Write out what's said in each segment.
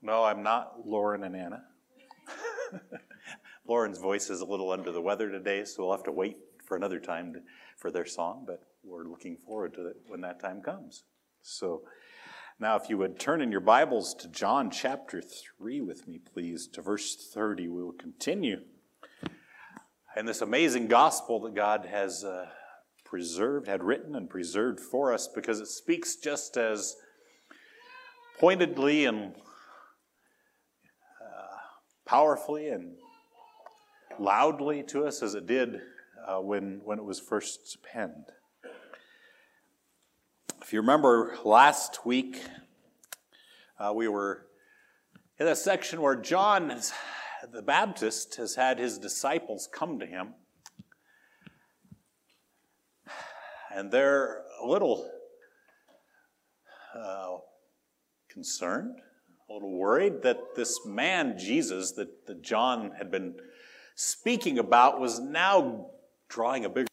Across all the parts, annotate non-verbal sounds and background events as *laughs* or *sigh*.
No, I'm not Lauren and Anna. *laughs* Lauren's voice is a little under the weather today, so we'll have to wait for another time to, for their song, but we're looking forward to it when that time comes. So now, if you would turn in your Bibles to John chapter 3 with me, please, to verse 30, we will continue. And this amazing gospel that God has uh, preserved, had written and preserved for us, because it speaks just as pointedly and powerfully and loudly to us as it did uh, when, when it was first penned. If you remember last week, uh, we were in a section where John the Baptist has had his disciples come to him, and they're a little uh, concerned, a little worried that this man, Jesus, that, that John had been speaking about, was now drawing a bigger,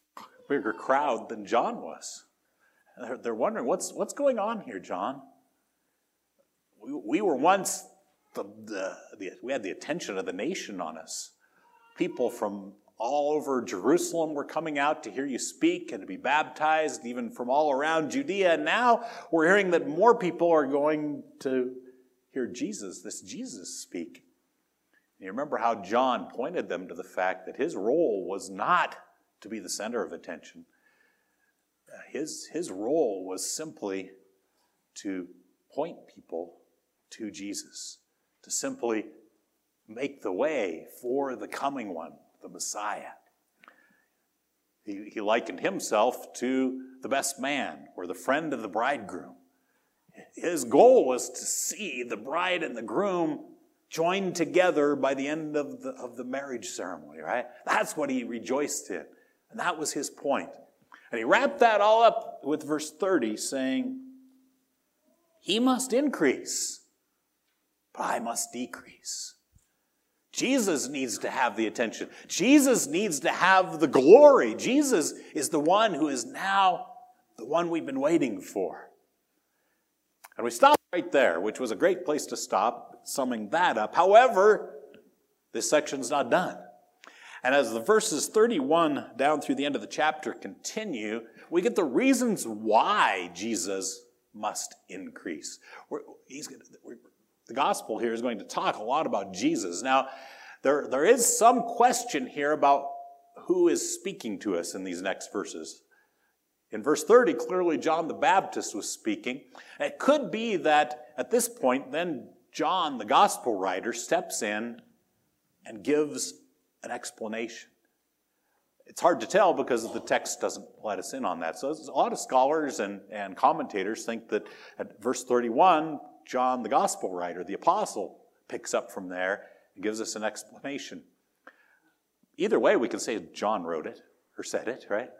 bigger crowd than John was. They're, they're wondering, what's, what's going on here, John? We, we were once, the, the, the, we had the attention of the nation on us. People from all over Jerusalem were coming out to hear you speak and to be baptized, even from all around Judea. And now we're hearing that more people are going to hear Jesus, this Jesus, speak. And you remember how John pointed them to the fact that his role was not to be the center of attention, his, his role was simply to point people to Jesus, to simply make the way for the coming one, the Messiah. He, he likened himself to the best man or the friend of the bridegroom. His goal was to see the bride and the groom joined together by the end of the, of the marriage ceremony, right? That's what he rejoiced in. And that was his point. And he wrapped that all up with verse 30 saying, He must increase, but I must decrease. Jesus needs to have the attention. Jesus needs to have the glory. Jesus is the one who is now the one we've been waiting for. And we stopped right there, which was a great place to stop, summing that up. However, this section's not done. And as the verses 31 down through the end of the chapter continue, we get the reasons why Jesus must increase. We're, we're, the gospel here is going to talk a lot about Jesus. Now, there, there is some question here about who is speaking to us in these next verses. In verse 30, clearly John the Baptist was speaking. It could be that at this point, then John, the gospel writer, steps in and gives an explanation. It's hard to tell because the text doesn't let us in on that. So a lot of scholars and, and commentators think that at verse 31, John, the gospel writer, the apostle, picks up from there and gives us an explanation. Either way, we can say John wrote it or said it, right?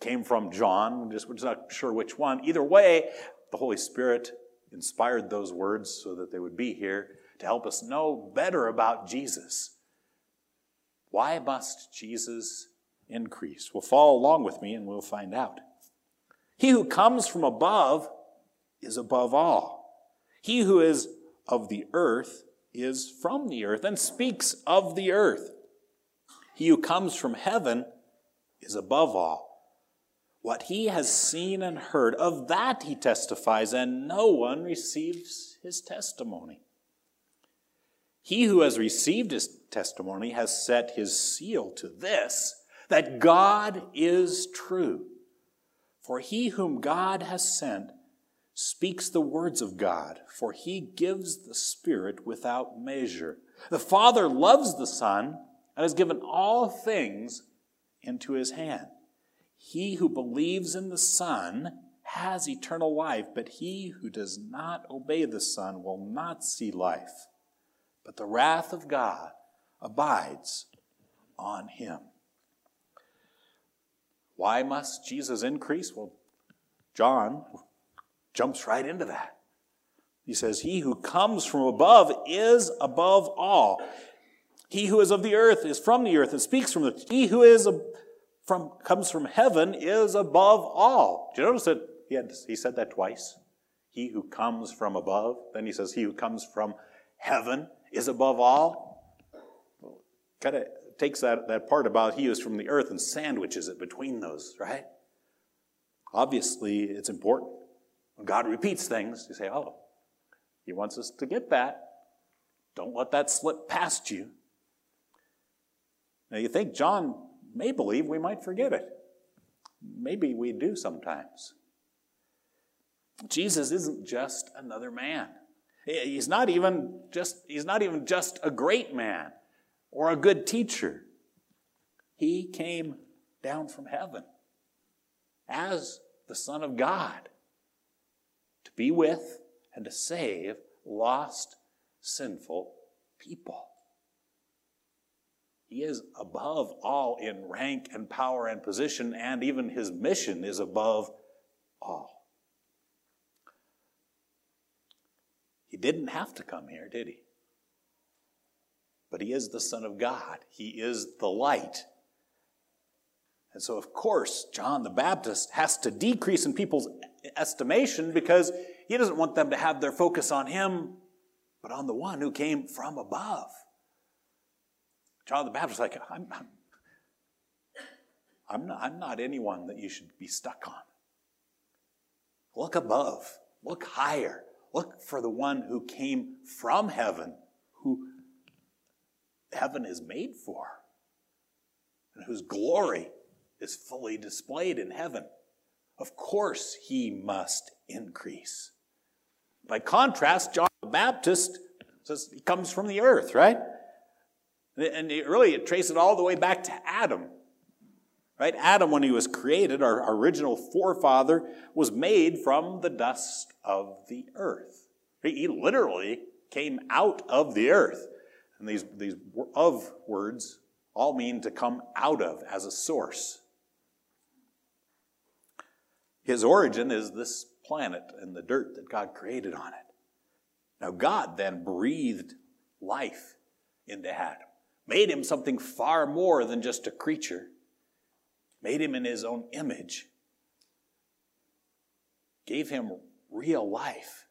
Came from John, just we're just not sure which one. Either way, the Holy Spirit inspired those words so that they would be here to help us know better about Jesus. Why must Jesus increase? Well, follow along with me and we'll find out. He who comes from above is above all. He who is of the earth is from the earth and speaks of the earth. He who comes from heaven is above all. What he has seen and heard, of that he testifies, and no one receives his testimony. He who has received his testimony has set his seal to this that God is true. For he whom God has sent speaks the words of God, for he gives the Spirit without measure. The Father loves the Son and has given all things into his hand. He who believes in the Son has eternal life, but he who does not obey the Son will not see life, but the wrath of God abides on him. Why must Jesus increase? Well, John jumps right into that. He says, He who comes from above is above all. He who is of the earth is from the earth and speaks from the earth. He who is from comes from heaven is above all. Do you notice that he, had, he said that twice? He who comes from above. Then he says, He who comes from heaven is above all. Kind of takes that, that part about he is from the earth and sandwiches it between those, right? Obviously, it's important. When God repeats things, you say, oh, he wants us to get that. Don't let that slip past you. Now, you think John may believe we might forget it. Maybe we do sometimes. Jesus isn't just another man. He's not even just, he's not even just a great man or a good teacher. He came down from heaven as the Son of God to be with and to save lost, sinful people. He is above all in rank and power and position, and even his mission is above all. He didn't have to come here, did he? But he is the Son of God, he is the light. And so, of course, John the Baptist has to decrease in people's estimation because he doesn't want them to have their focus on him, but on the one who came from above. John the Baptist, is like, I'm, I'm, I'm, not, I'm not anyone that you should be stuck on. Look above, look higher, look for the one who came from heaven, who heaven is made for, and whose glory is fully displayed in heaven. Of course, he must increase. By contrast, John the Baptist says he comes from the earth, right? And it really, it traces it all the way back to Adam. Right? Adam, when he was created, our original forefather, was made from the dust of the earth. He literally came out of the earth. And these, these of words all mean to come out of as a source. His origin is this planet and the dirt that God created on it. Now, God then breathed life into Adam made him something far more than just a creature, made him in his own image, gave him real life.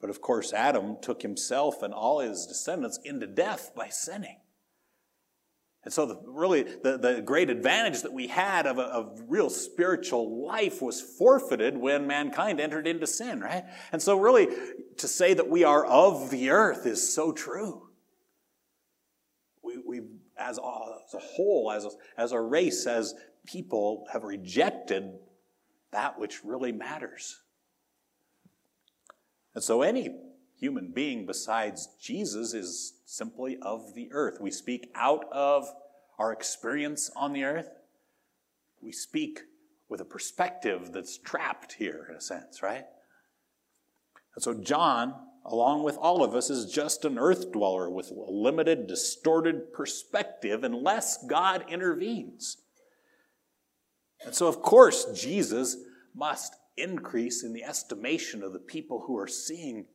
But of course, Adam took himself and all his descendants into death by sinning. And so, the, really, the, the great advantage that we had of a of real spiritual life was forfeited when mankind entered into sin, right? And so, really, to say that we are of the earth is so true we, we as, a, as a whole, as a, as a race, as people, have rejected that which really matters. And so any human being besides Jesus is simply of the earth. We speak out of our experience on the earth. We speak with a perspective that's trapped here, in a sense, right? And so John along with all of us, is just an earth dweller with a limited, distorted perspective unless God intervenes. And so, of course, Jesus must increase in the estimation of the people who are seeing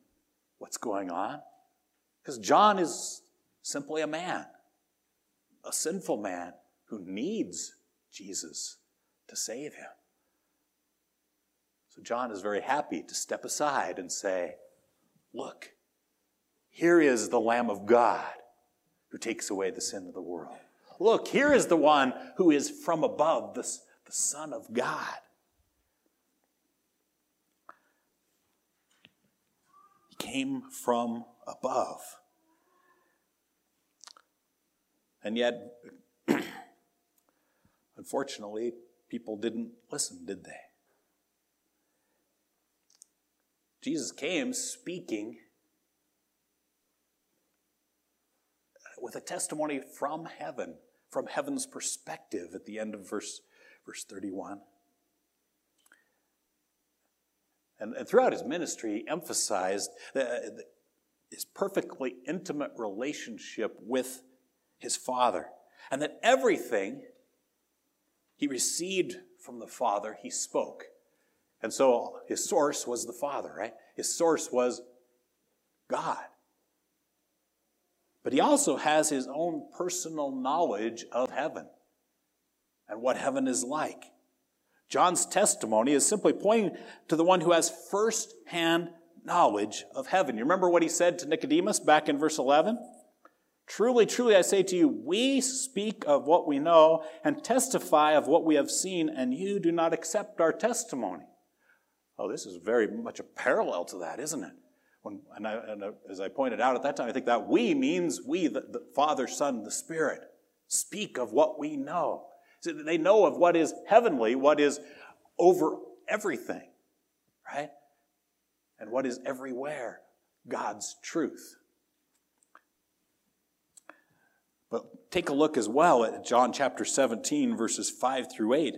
what's going on. Because John is simply a man, a sinful man who needs Jesus to save him. So, John is very happy to step aside and say, Look, here is the Lamb of God who takes away the sin of the world. Look, here is the one who is from above, the, the Son of God. He came from above. And yet, *clears throat* unfortunately, people didn't listen, did they? Jesus came speaking with a testimony from heaven, from heaven's perspective at the end of verse, verse 31. And, and throughout his ministry, he emphasized the, his perfectly intimate relationship with his Father, and that everything he received from the Father, he spoke. And so his source was the Father, right? His source was God. But he also has his own personal knowledge of heaven and what heaven is like. John's testimony is simply pointing to the one who has first hand knowledge of heaven. You remember what he said to Nicodemus back in verse 11? Truly, truly, I say to you, we speak of what we know and testify of what we have seen, and you do not accept our testimony. Oh, this is very much a parallel to that, isn't it? When, and, I, and as I pointed out at that time, I think that we means we, the, the Father, Son, the Spirit, speak of what we know. So they know of what is heavenly, what is over everything, right? And what is everywhere God's truth. But take a look as well at John chapter 17, verses 5 through 8.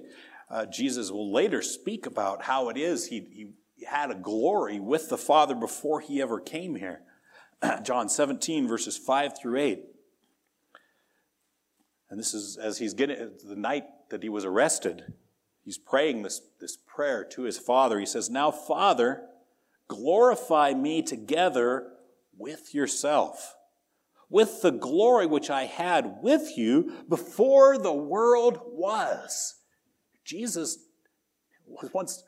Uh, Jesus will later speak about how it is he, he had a glory with the Father before he ever came here. *clears throat* John 17, verses 5 through 8. And this is as he's getting the night that he was arrested, he's praying this, this prayer to his Father. He says, Now, Father, glorify me together with yourself with the glory which I had with you before the world was. Jesus was once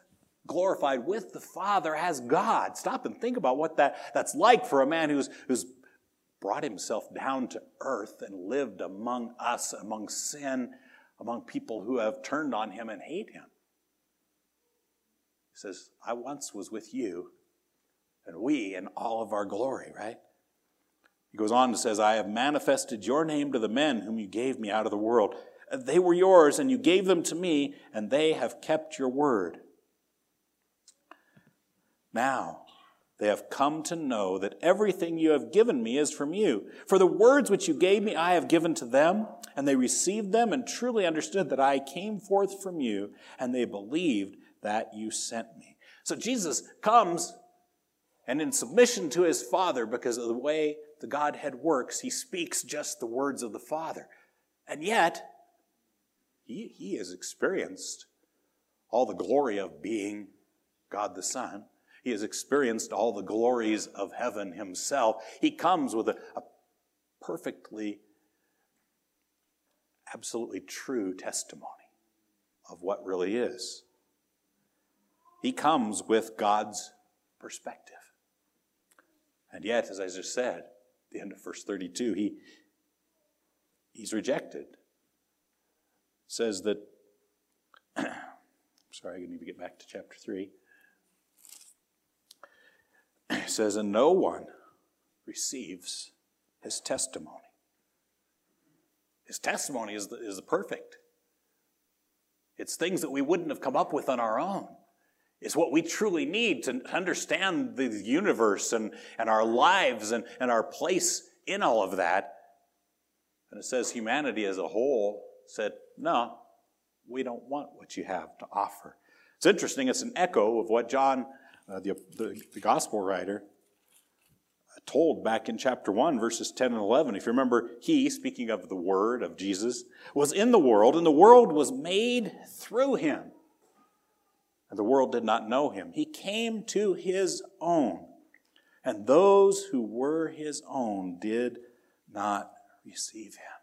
glorified with the Father as God. Stop and think about what that, that's like for a man who's, who's brought himself down to earth and lived among us, among sin, among people who have turned on him and hate him. He says, I once was with you, and we in all of our glory, right? He goes on and says, I have manifested your name to the men whom you gave me out of the world. They were yours, and you gave them to me, and they have kept your word. Now, they have come to know that everything you have given me is from you. For the words which you gave me, I have given to them, and they received them and truly understood that I came forth from you, and they believed that you sent me. So Jesus comes, and in submission to his Father, because of the way the Godhead works, he speaks just the words of the Father. And yet, he, he has experienced all the glory of being God the Son. He has experienced all the glories of heaven himself. He comes with a, a perfectly, absolutely true testimony of what really is. He comes with God's perspective. And yet, as I just said, the end of verse 32, he, he's rejected. Says that, *clears throat* sorry, I need to get back to chapter 3. It says, And no one receives his testimony. His testimony is the, is the perfect. It's things that we wouldn't have come up with on our own. It's what we truly need to understand the universe and, and our lives and, and our place in all of that. And it says humanity as a whole said, no, we don't want what you have to offer. It's interesting, it's an echo of what John, uh, the, the, the gospel writer, told back in chapter 1, verses 10 and 11. If you remember, he, speaking of the word of Jesus, was in the world, and the world was made through him and the world did not know him. He came to his own, and those who were his own did not receive him.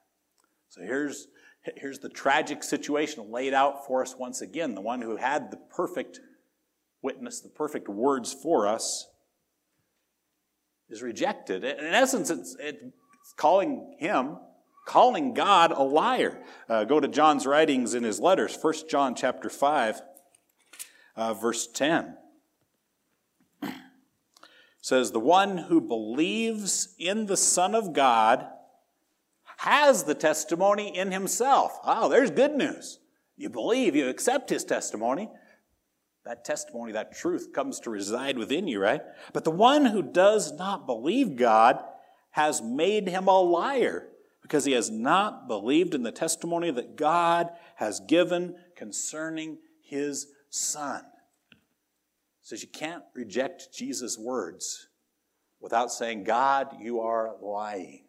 So here's, here's the tragic situation laid out for us once again. The one who had the perfect witness, the perfect words for us, is rejected. In essence, it's, it's calling him, calling God a liar. Uh, go to John's writings in his letters, 1 John chapter 5 uh, verse 10 *clears throat* says, The one who believes in the Son of God has the testimony in himself. Oh, there's good news. You believe, you accept his testimony. That testimony, that truth comes to reside within you, right? But the one who does not believe God has made him a liar because he has not believed in the testimony that God has given concerning his son. says you can't reject Jesus' words without saying, God, you are lying.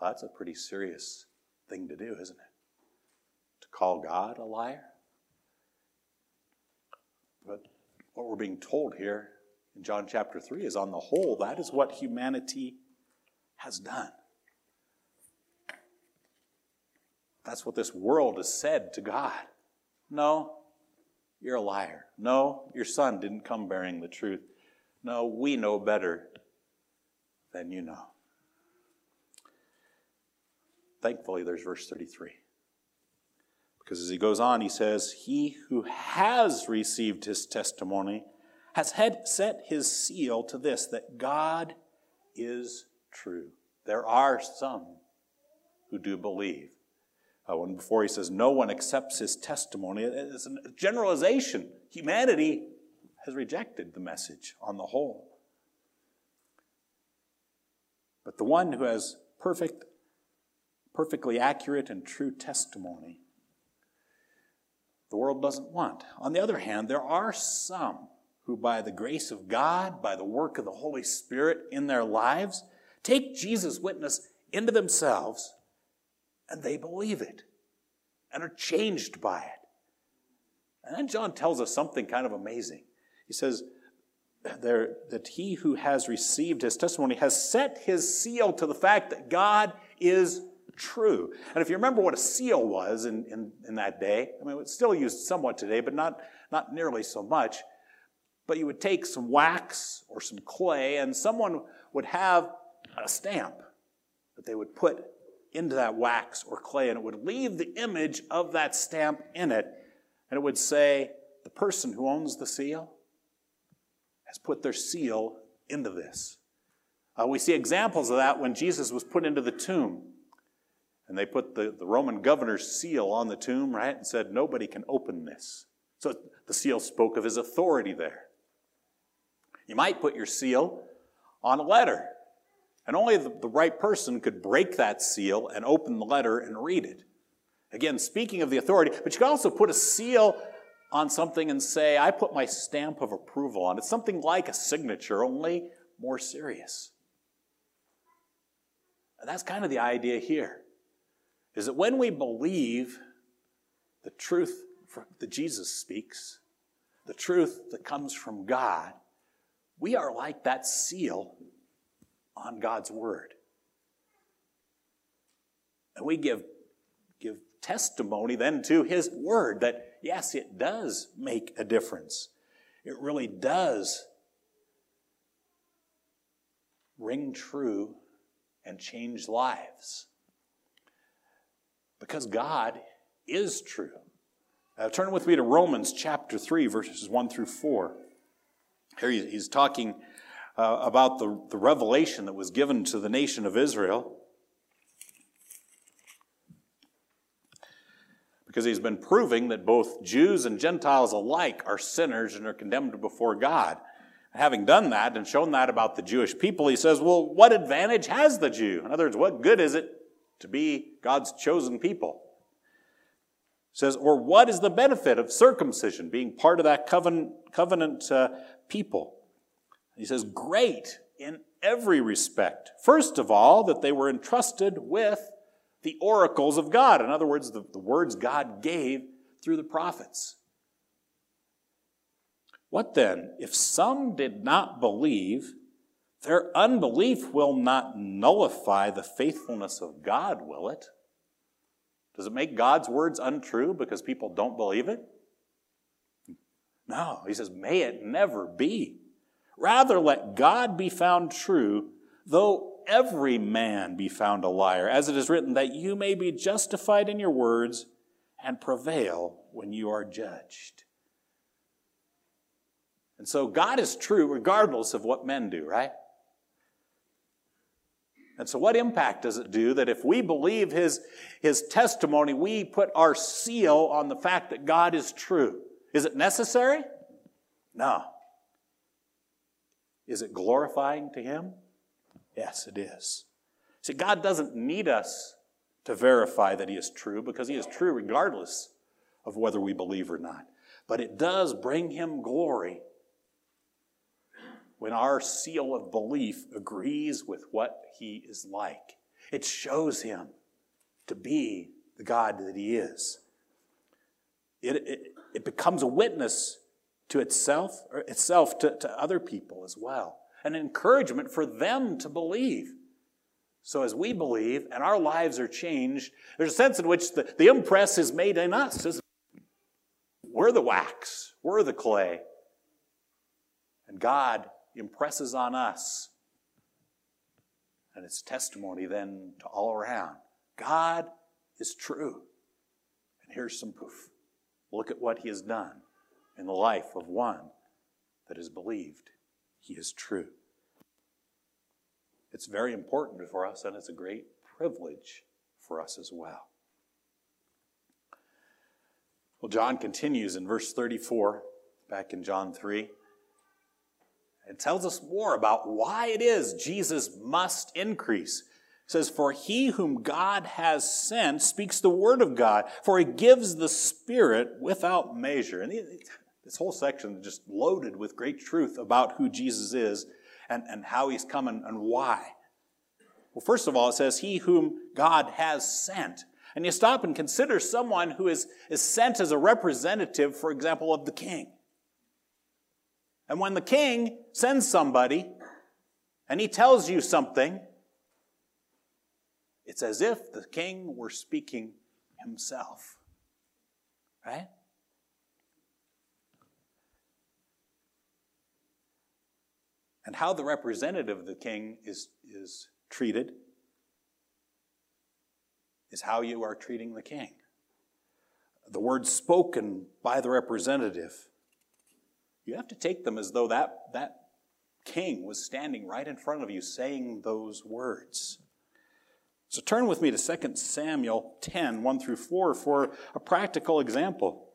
Well, that's a pretty serious thing to do, isn't it? To call God a liar. But what we're being told here in John chapter 3 is on the whole, that is what humanity has done. That's what this world has said to God. No, you're a liar. No, your son didn't come bearing the truth. No, we know better than you know. Thankfully, there's verse 33. Because as he goes on, he says, He who has received his testimony has had set his seal to this, that God is true. There are some who do believe. Uh, when before he says, No one accepts his testimony, it's a generalization. Humanity has rejected the message on the whole. But the one who has perfect, perfectly accurate and true testimony, the world doesn't want. On the other hand, there are some who, by the grace of God, by the work of the Holy Spirit in their lives, take Jesus' witness into themselves and they believe it and are changed by it. And then John tells us something kind of amazing. He says there, that he who has received his testimony has set his seal to the fact that God is true. And if you remember what a seal was in, in, in that day, I mean, it's still used somewhat today, but not, not nearly so much. But you would take some wax or some clay, and someone would have a stamp that they would put into that wax or clay, and it would leave the image of that stamp in it, and it would say, The person who owns the seal has put their seal into this. Uh, we see examples of that when Jesus was put into the tomb. And they put the, the Roman governor's seal on the tomb, right, and said, Nobody can open this. So the seal spoke of his authority there. You might put your seal on a letter, and only the, the right person could break that seal and open the letter and read it. Again, speaking of the authority, but you could also put a seal on something and say, I put my stamp of approval on it. Something like a signature, only more serious. And that's kind of the idea here. Is that when we believe the truth that Jesus speaks, the truth that comes from God, we are like that seal on God's word. And we give, give testimony then to his word that yes, it does make a difference. It really does ring true and change lives. Because God is true. Uh, turn with me to Romans chapter 3, verses 1 through 4. Here he's talking uh, about the, the revelation that was given to the nation of Israel. Because he's been proving that both Jews and Gentiles alike are sinners and are condemned before God. Having done that and shown that about the Jewish people, he says, Well, what advantage has the Jew? In other words, what good is it to be God's chosen people? He says, Or what is the benefit of circumcision, being part of that covenant, covenant uh, people? He says, Great in every respect. First of all, that they were entrusted with the oracles of God. In other words, the, the words God gave through the prophets. What then? If some did not believe, their unbelief will not nullify the faithfulness of God, will it? Does it make God's words untrue because people don't believe it? No. He says, may it never be. Rather, let God be found true, though every man be found a liar, as it is written, that you may be justified in your words and prevail when you are judged. And so God is true regardless of what men do, right? And so, what impact does it do that if we believe his, his testimony, we put our seal on the fact that God is true? Is it necessary? No. Is it glorifying to Him? Yes, it is. See, God doesn't need us to verify that He is true because He is true regardless of whether we believe or not. But it does bring Him glory when our seal of belief agrees with what He is like. It shows Him to be the God that He is. It, it, it becomes a witness to itself, or itself to, to other people as well. An encouragement for them to believe. So as we believe and our lives are changed, there's a sense in which the, the impress is made in us. We're the wax, we're the clay. And God impresses on us. And it's testimony then to all around. God is true. And here's some proof. Look at what he has done in the life of one that has believed he is true. It's very important for us, and it's a great privilege for us as well. Well, John continues in verse 34, back in John 3. It tells us more about why it is Jesus must increase. It says, For he whom God has sent speaks the word of God, for he gives the Spirit without measure. And this whole section is just loaded with great truth about who Jesus is and, and how he's come and, and why. Well, first of all, it says, He whom God has sent. And you stop and consider someone who is, is sent as a representative, for example, of the king. And when the king sends somebody and he tells you something, it's as if the king were speaking himself. Right? And how the representative of the king is, is treated is how you are treating the king. The words spoken by the representative you have to take them as though that, that king was standing right in front of you saying those words. So turn with me to 2 Samuel 10, 1 through 4, for a practical example.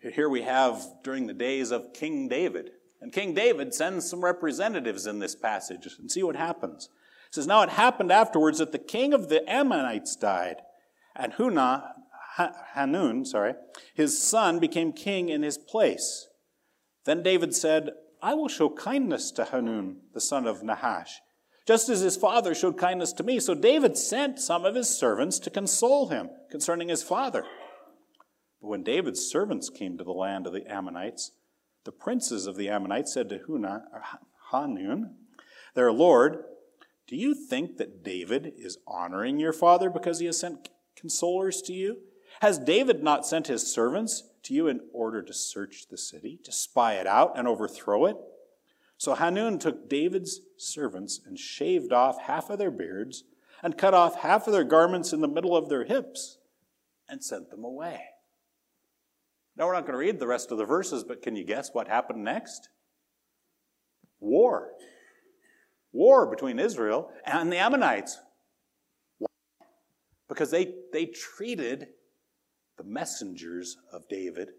Here we have during the days of King David. And King David sends some representatives in this passage and see what happens. It says, Now it happened afterwards that the king of the Ammonites died. And Hunah, Hanun, sorry, his son became king in his place. Then David said, I will show kindness to Hanun, the son of Nahash, just as his father showed kindness to me. So David sent some of his servants to console him concerning his father. But when David's servants came to the land of the Ammonites, the princes of the Ammonites said to Hunah, Hanun, their lord, Do you think that David is honoring your father because he has sent consolers to you? Has David not sent his servants to you in order to search the city, to spy it out and overthrow it? So Hanun took David's servants and shaved off half of their beards and cut off half of their garments in the middle of their hips and sent them away. Now, we're not going to read the rest of the verses, but can you guess what happened next? War. War between Israel and the Ammonites because they, they treated the messengers of David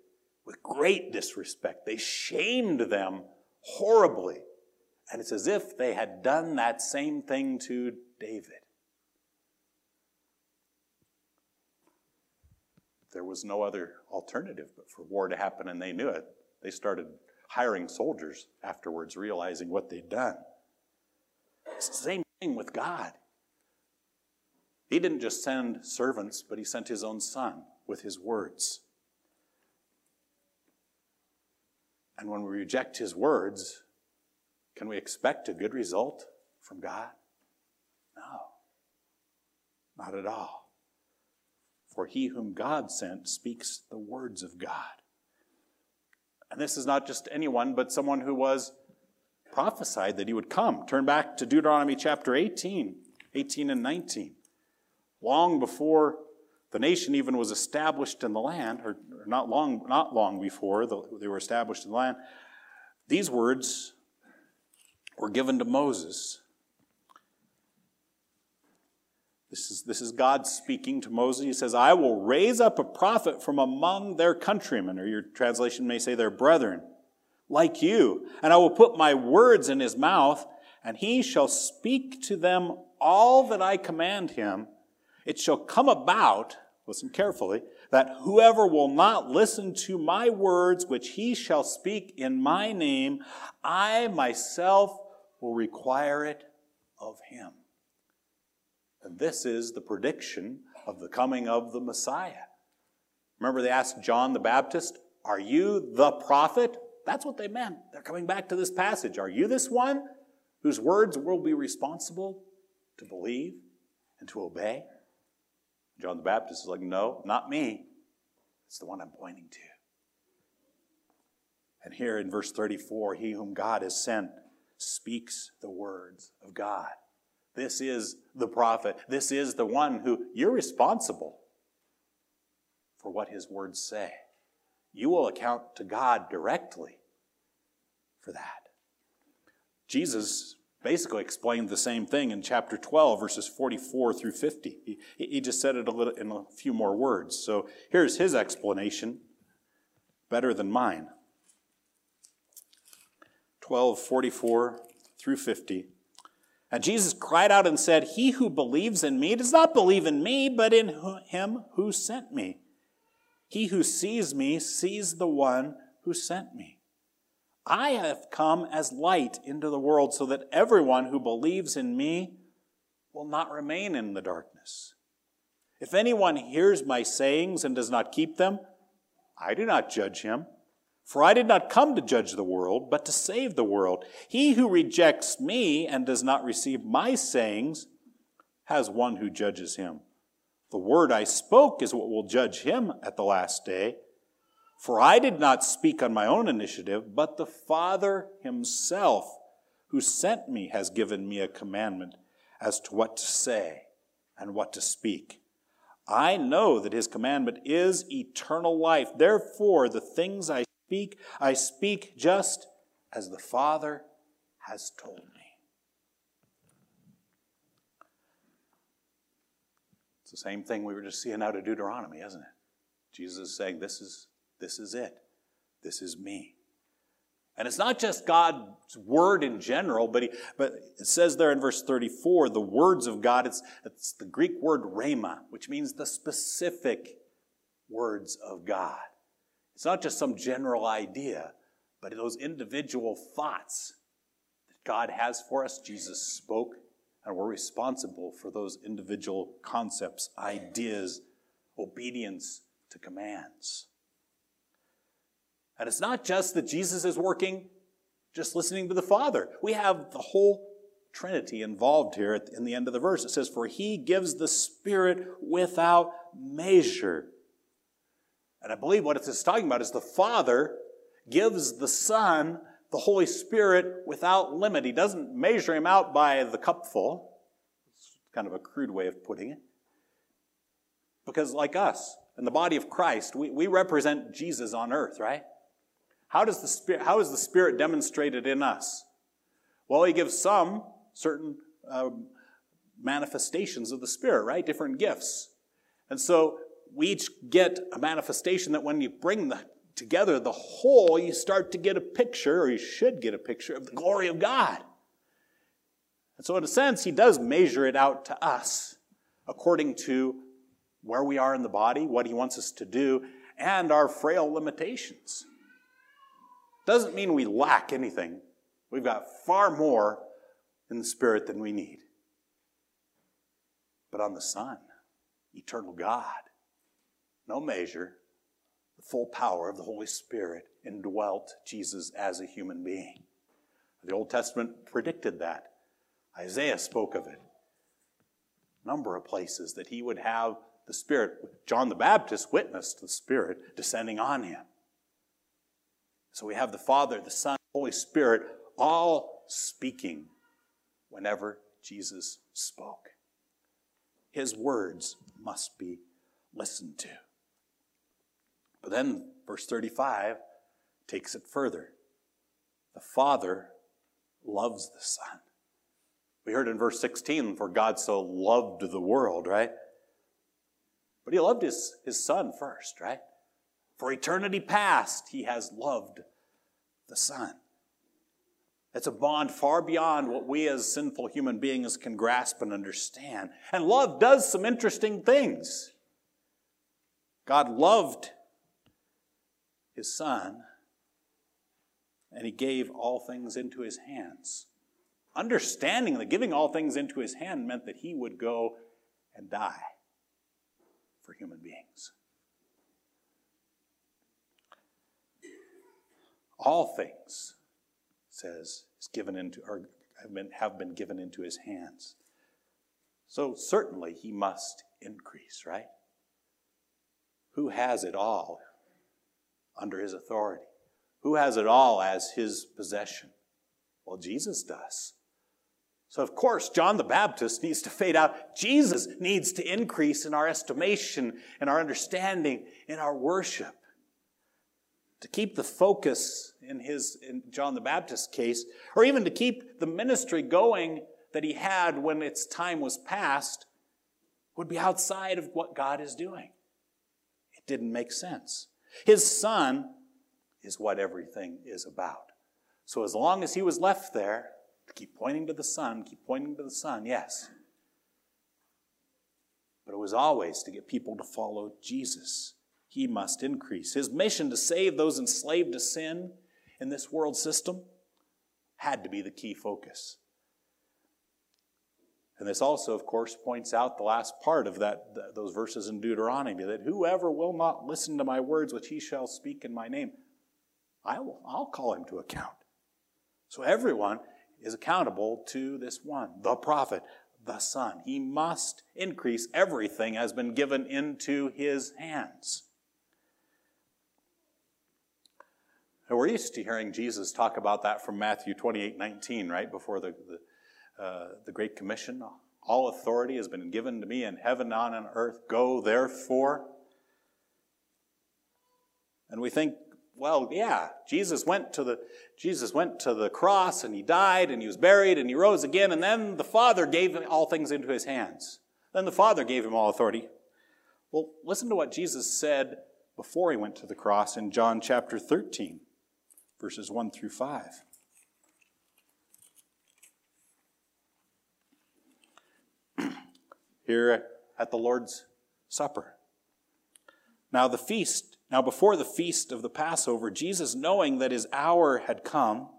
with great disrespect. They shamed them horribly. And it's as if they had done that same thing to David. There was no other alternative but for war to happen, and they knew it. They started hiring soldiers afterwards, realizing what they'd done. It's the same thing with God. He didn't just send servants, but he sent his own son with his words. And when we reject his words, can we expect a good result from God? No, not at all. For he whom God sent speaks the words of God. And this is not just anyone, but someone who was prophesied that he would come. Turn back to Deuteronomy chapter 18, 18 and 19 long before the nation even was established in the land, or not long, not long before they were established in the land, these words were given to Moses. This is, this is God speaking to Moses. He says, I will raise up a prophet from among their countrymen, or your translation may say their brethren, like you, and I will put my words in his mouth, and he shall speak to them all that I command him it shall come about, listen carefully, that whoever will not listen to my words which he shall speak in my name, I myself will require it of him. And this is the prediction of the coming of the Messiah. Remember, they asked John the Baptist, Are you the prophet? That's what they meant. They're coming back to this passage. Are you this one whose words we'll be responsible to believe? and to obey? John the Baptist is like, No, not me. It's the one I'm pointing to. And here in verse 34, he whom God has sent speaks the words of God. This is the prophet. This is the one who you're responsible for what his words say. You will account to God directly for that. Jesus basically explained the same thing in chapter 12, verses 44 through 50. He, he just said it a little in a few more words. So here's his explanation, better than mine. 12, 44 through 50. And Jesus cried out and said, He who believes in me does not believe in me, but in him who sent me. He who sees me sees the one who sent me. I have come as light into the world so that everyone who believes in me will not remain in the darkness. If anyone hears my sayings and does not keep them, I do not judge him. For I did not come to judge the world, but to save the world. He who rejects me and does not receive my sayings has one who judges him. The word I spoke is what will judge him at the last day. For I did not speak on my own initiative, but the Father himself who sent me has given me a commandment as to what to say and what to speak. I know that his commandment is eternal life. Therefore, the things I speak, I speak just as the Father has told me. It's the same thing we were just seeing out of Deuteronomy, isn't it? Jesus is saying, This is, this is it. This is me. And it's not just God's word in general, but, he, but it says there in verse 34, the words of God, it's, it's the Greek word rhema, which means the specific words of God. It's not just some general idea, but those individual thoughts that God has for us. Jesus spoke, and we're responsible for those individual concepts, ideas, obedience to commands. And it's not just that Jesus is working just listening to the Father. We have the whole Trinity involved here in the end of the verse. It says, For he gives the Spirit without measure. And I believe what it's talking about is the Father gives the Son the Holy Spirit without limit. He doesn't measure him out by the cupful. It's kind of a crude way of putting it. Because, like us, in the body of Christ, we, we represent Jesus on earth, right? How, does the Spirit, how is the Spirit demonstrated in us? Well, he gives some certain uh, manifestations of the Spirit, right? Different gifts. And so we each get a manifestation that when you bring the, together the whole, you start to get a picture, or you should get a picture of the glory of God. And so, in a sense, he does measure it out to us according to where we are in the body, what he wants us to do, and our frail limitations. Doesn't mean we lack anything. We've got far more in the Spirit than we need. But on the Son, eternal God, no measure, the full power of the Holy Spirit indwelt Jesus as a human being. The Old Testament predicted that. Isaiah spoke of it. A number of places that he would have the Spirit. John the Baptist witnessed the Spirit descending on him. So we have the Father, the Son, the Holy Spirit all speaking whenever Jesus spoke. His words must be listened to. But then verse 35 takes it further. The Father loves the Son. We heard in verse 16, for God so loved the world, right? But he loved his, his son first, right? For eternity past, he has loved the Son. It's a bond far beyond what we as sinful human beings can grasp and understand. And love does some interesting things. God loved his son, and he gave all things into his hands. Understanding that giving all things into his hand meant that he would go and die for human beings. All things, says, is given into or have been, have been given into his hands. So certainly he must increase, right? Who has it all under his authority? Who has it all as his possession? Well, Jesus does. So, of course, John the Baptist needs to fade out. Jesus needs to increase in our estimation, in our understanding, in our worship. To keep the focus in his, in John the Baptist's case, or even to keep the ministry going that he had when its time was past, would be outside of what God is doing. It didn't make sense. His son is what everything is about. So as long as he was left there, to keep pointing to the Son, keep pointing to the Son, yes. But it was always to get people to follow Jesus. He must increase. His mission to save those enslaved to sin in this world system had to be the key focus. And this also, of course, points out the last part of that, those verses in Deuteronomy that whoever will not listen to my words which he shall speak in my name, I will, I'll call him to account. So everyone is accountable to this one, the prophet, the Son. He must increase. Everything has been given into his hands. And we're used to hearing Jesus talk about that from Matthew 28 19, right before the, the, uh, the Great Commission. All authority has been given to me in heaven and on earth. Go therefore. And we think well, yeah, Jesus went to the Jesus went to the cross and he died and he was buried and he rose again and then the Father gave all things into his hands. Then the Father gave him all authority. Well, listen to what Jesus said before he went to the cross in John chapter 13, verses 1 through 5. *clears throat* Here at the Lord's Supper. Now the feast now, before the feast of the Passover, Jesus, knowing that his hour had come,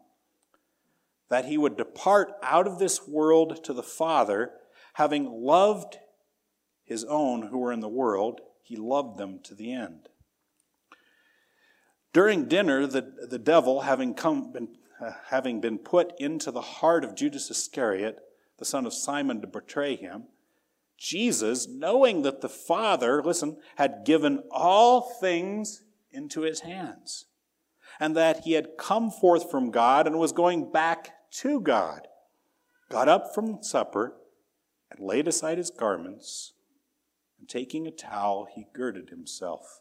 that he would depart out of this world to the Father, having loved his own who were in the world, he loved them to the end. During dinner, the, the devil, having, come, been, uh, having been put into the heart of Judas Iscariot, the son of Simon, to betray him, Jesus, knowing that the Father, listen, had given all things into his hands, and that he had come forth from God and was going back to God, got up from supper and laid aside his garments, and taking a towel, he girded himself.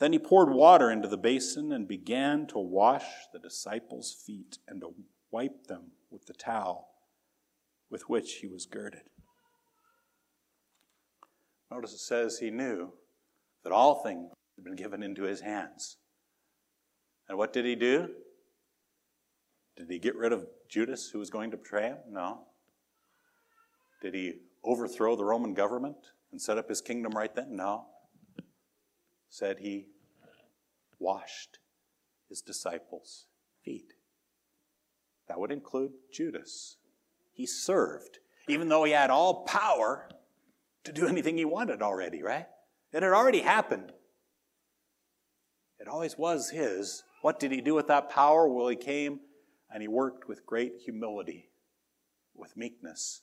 Then he poured water into the basin and began to wash the disciples' feet and to wipe them with the towel with which he was girded. Notice it says he knew that all things had been given into his hands. And what did he do? Did he get rid of Judas, who was going to betray him? No. Did he overthrow the Roman government and set up his kingdom right then? No. Said he washed his disciples' feet. That would include Judas. He served. Even though he had all power, to do anything he wanted already, right? It had already happened. It always was his. What did he do with that power? Well, he came and he worked with great humility, with meekness.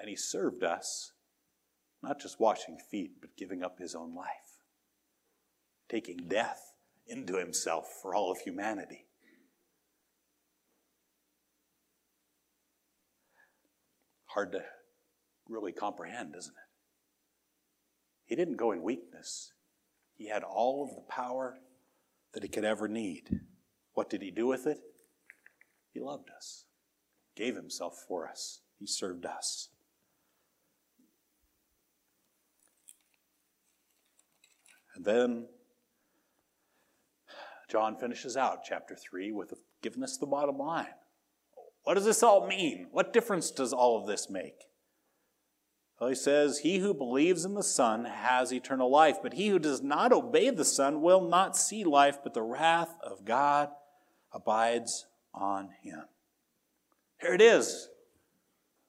And he served us, not just washing feet, but giving up his own life, taking death into himself for all of humanity. Hard to really comprehend, doesn't it? He didn't go in weakness. He had all of the power that he could ever need. What did he do with it? He loved us, gave himself for us, he served us. And then John finishes out chapter 3 with giving us the bottom line. What does this all mean? What difference does all of this make? Well, he says, He who believes in the Son has eternal life, but he who does not obey the Son will not see life, but the wrath of God abides on him. Here it is.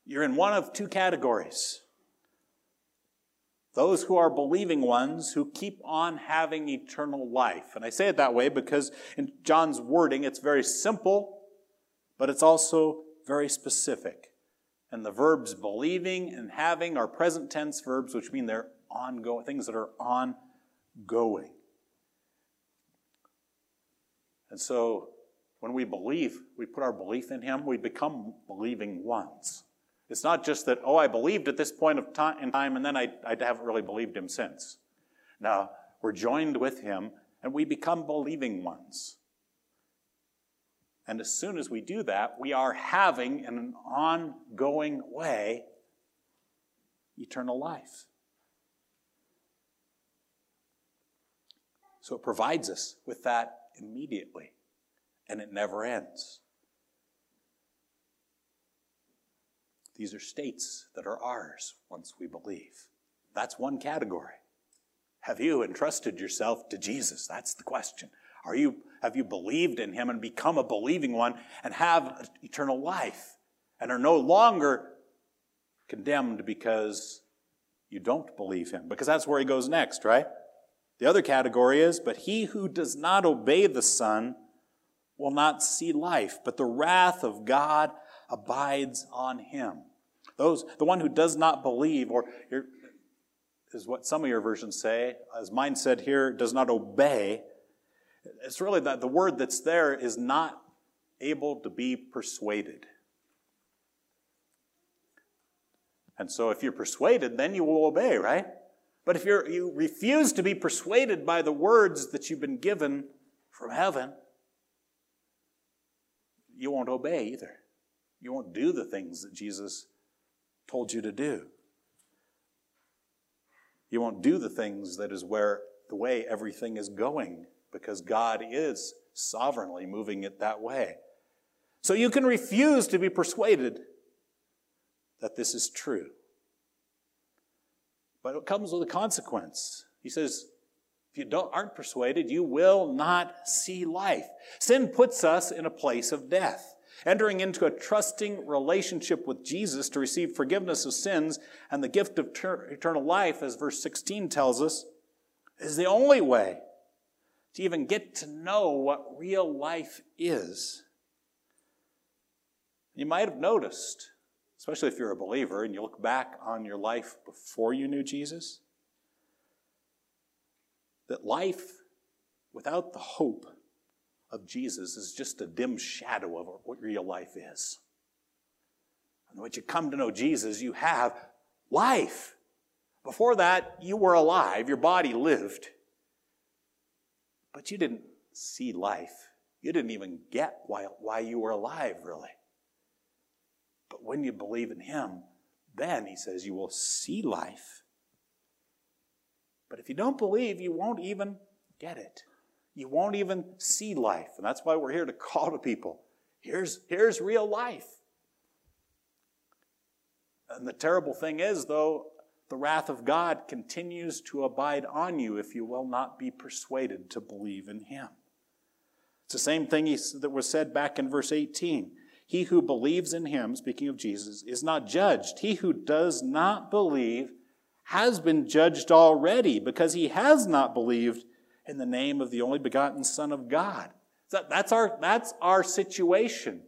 You're in one of two categories. Those who are believing ones who keep on having eternal life. And I say it that way because in John's wording, it's very simple, but it's also very specific. And the verbs believing and having are present tense verbs, which mean they're ongoing, things that are ongoing. And so when we believe, we put our belief in Him, we become believing ones. It's not just that, oh, I believed at this point of time in time and then I, I haven't really believed Him since. Now, we're joined with Him and we become believing ones. And as soon as we do that, we are having, in an ongoing way, eternal life. So it provides us with that immediately, and it never ends. These are states that are ours once we believe. That's one category. Have you entrusted yourself to Jesus? That's the question. Are you, have you believed in him and become a believing one and have eternal life and are no longer condemned because you don't believe him? Because that's where he goes next, right? The other category is, but he who does not obey the Son will not see life, but the wrath of God abides on him. Those, the one who does not believe, or is what some of your versions say, as mine said here, does not obey. It's really that the word that's there is not able to be persuaded. And so if you're persuaded, then you will obey, right? But if you you refuse to be persuaded by the words that you've been given from heaven, you won't obey either. You won't do the things that Jesus told you to do. You won't do the things that is where the way everything is going because God is sovereignly moving it that way. So you can refuse to be persuaded that this is true. But it comes with a consequence. He says, if you don't, aren't persuaded, you will not see life. Sin puts us in a place of death. Entering into a trusting relationship with Jesus to receive forgiveness of sins and the gift of ter- eternal life, as verse 16 tells us, is the only way to even get to know what real life is. You might have noticed especially if you're a believer and you look back on your life before you knew Jesus, that life without the hope of Jesus is just a dim shadow of what real life is. And when you come to know Jesus, you have life. Before that, you were alive, your body lived, but you didn't see life. You didn't even get why, why you were alive, really. But when you believe in Him, then He says you will see life. But if you don't believe, you won't even get it. You won't even see life. And that's why we're here to call to people here's, here's real life. And the terrible thing is, though, the wrath of God continues to abide on you if you will not be persuaded to believe in Him. It's the same thing that was said back in verse 18. He who believes in him, speaking of Jesus, is not judged. He who does not believe has been judged already because he has not believed in the name of the only begotten Son of God. That's our, that's our situation.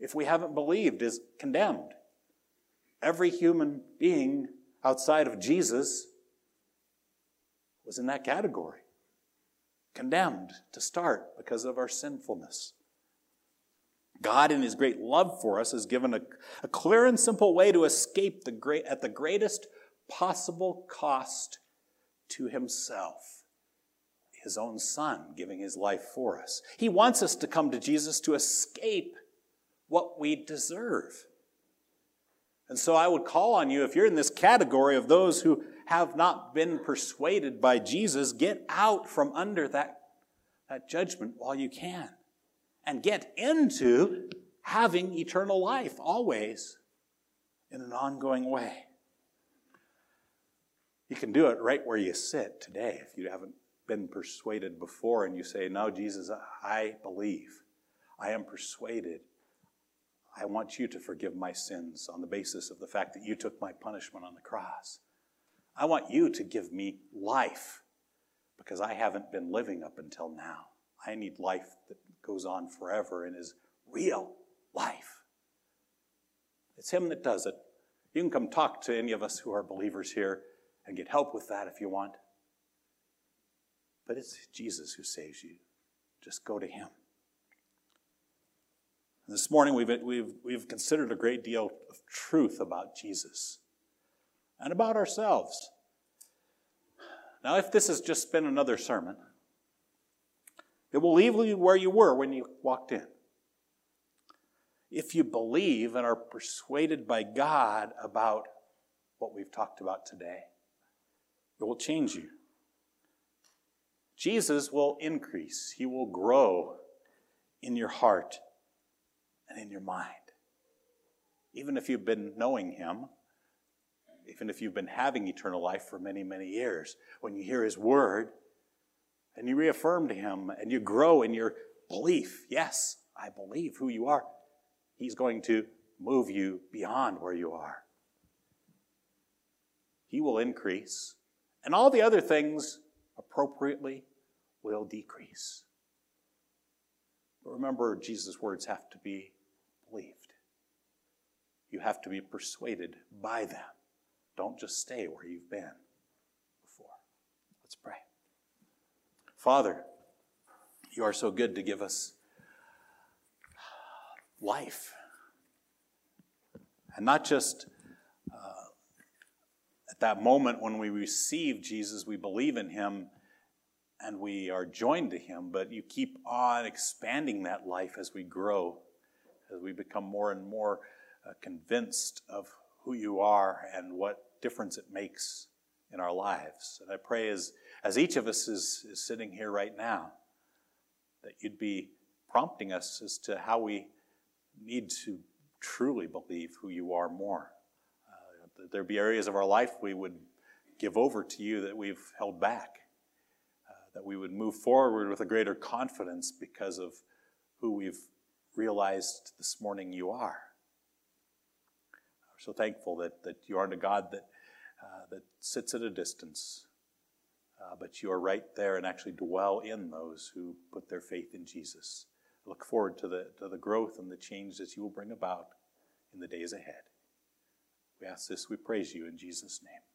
If we haven't believed, is condemned. Every human being outside of Jesus was in that category. Condemned to start because of our sinfulness. God, in His great love for us, has given a, a clear and simple way to escape the great, at the greatest possible cost to Himself. His own Son giving His life for us. He wants us to come to Jesus to escape what we deserve. And so I would call on you, if you're in this category of those who have not been persuaded by Jesus, get out from under that, that judgment while you can and get into having eternal life always in an ongoing way. You can do it right where you sit today if you haven't been persuaded before and you say, No, Jesus, I believe. I am persuaded. I want you to forgive my sins on the basis of the fact that you took my punishment on the cross. I want you to give me life because I haven't been living up until now. I need life that goes on forever and is real life. It's Him that does it. You can come talk to any of us who are believers here and get help with that if you want. But it's Jesus who saves you. Just go to Him. This morning, we've, we've, we've considered a great deal of truth about Jesus and about ourselves. Now, if this has just been another sermon, it will leave you where you were when you walked in. If you believe and are persuaded by God about what we've talked about today, it will change you. Jesus will increase, He will grow in your heart and in your mind. Even if you've been knowing Him, even if you've been having eternal life for many, many years, when you hear His word and you reaffirm to Him and you grow in your belief, yes, I believe who you are, He's going to move you beyond where you are. He will increase, and all the other things appropriately will decrease. But remember, Jesus' words have to be believed. You have to be persuaded by them. Don't just stay where you've been before. Let's pray. Father, you are so good to give us life. And not just uh, at that moment when we receive Jesus, we believe in him and we are joined to him, but you keep on expanding that life as we grow, as we become more and more uh, convinced of who you are and what difference it makes in our lives. And I pray as, as each of us is, is sitting here right now, that you'd be prompting us as to how we need to truly believe who you are more. Uh, there be areas of our life we would give over to you that we've held back, that we would move forward with a greater confidence because of who we've realized this morning you are. We're so thankful that, that you aren't a God that, uh, that sits at a distance, uh, but you are right there and actually dwell in those who put their faith in Jesus I look forward to the, to the growth and the change that you will bring about in the days ahead. We ask this, we praise you in Jesus' name.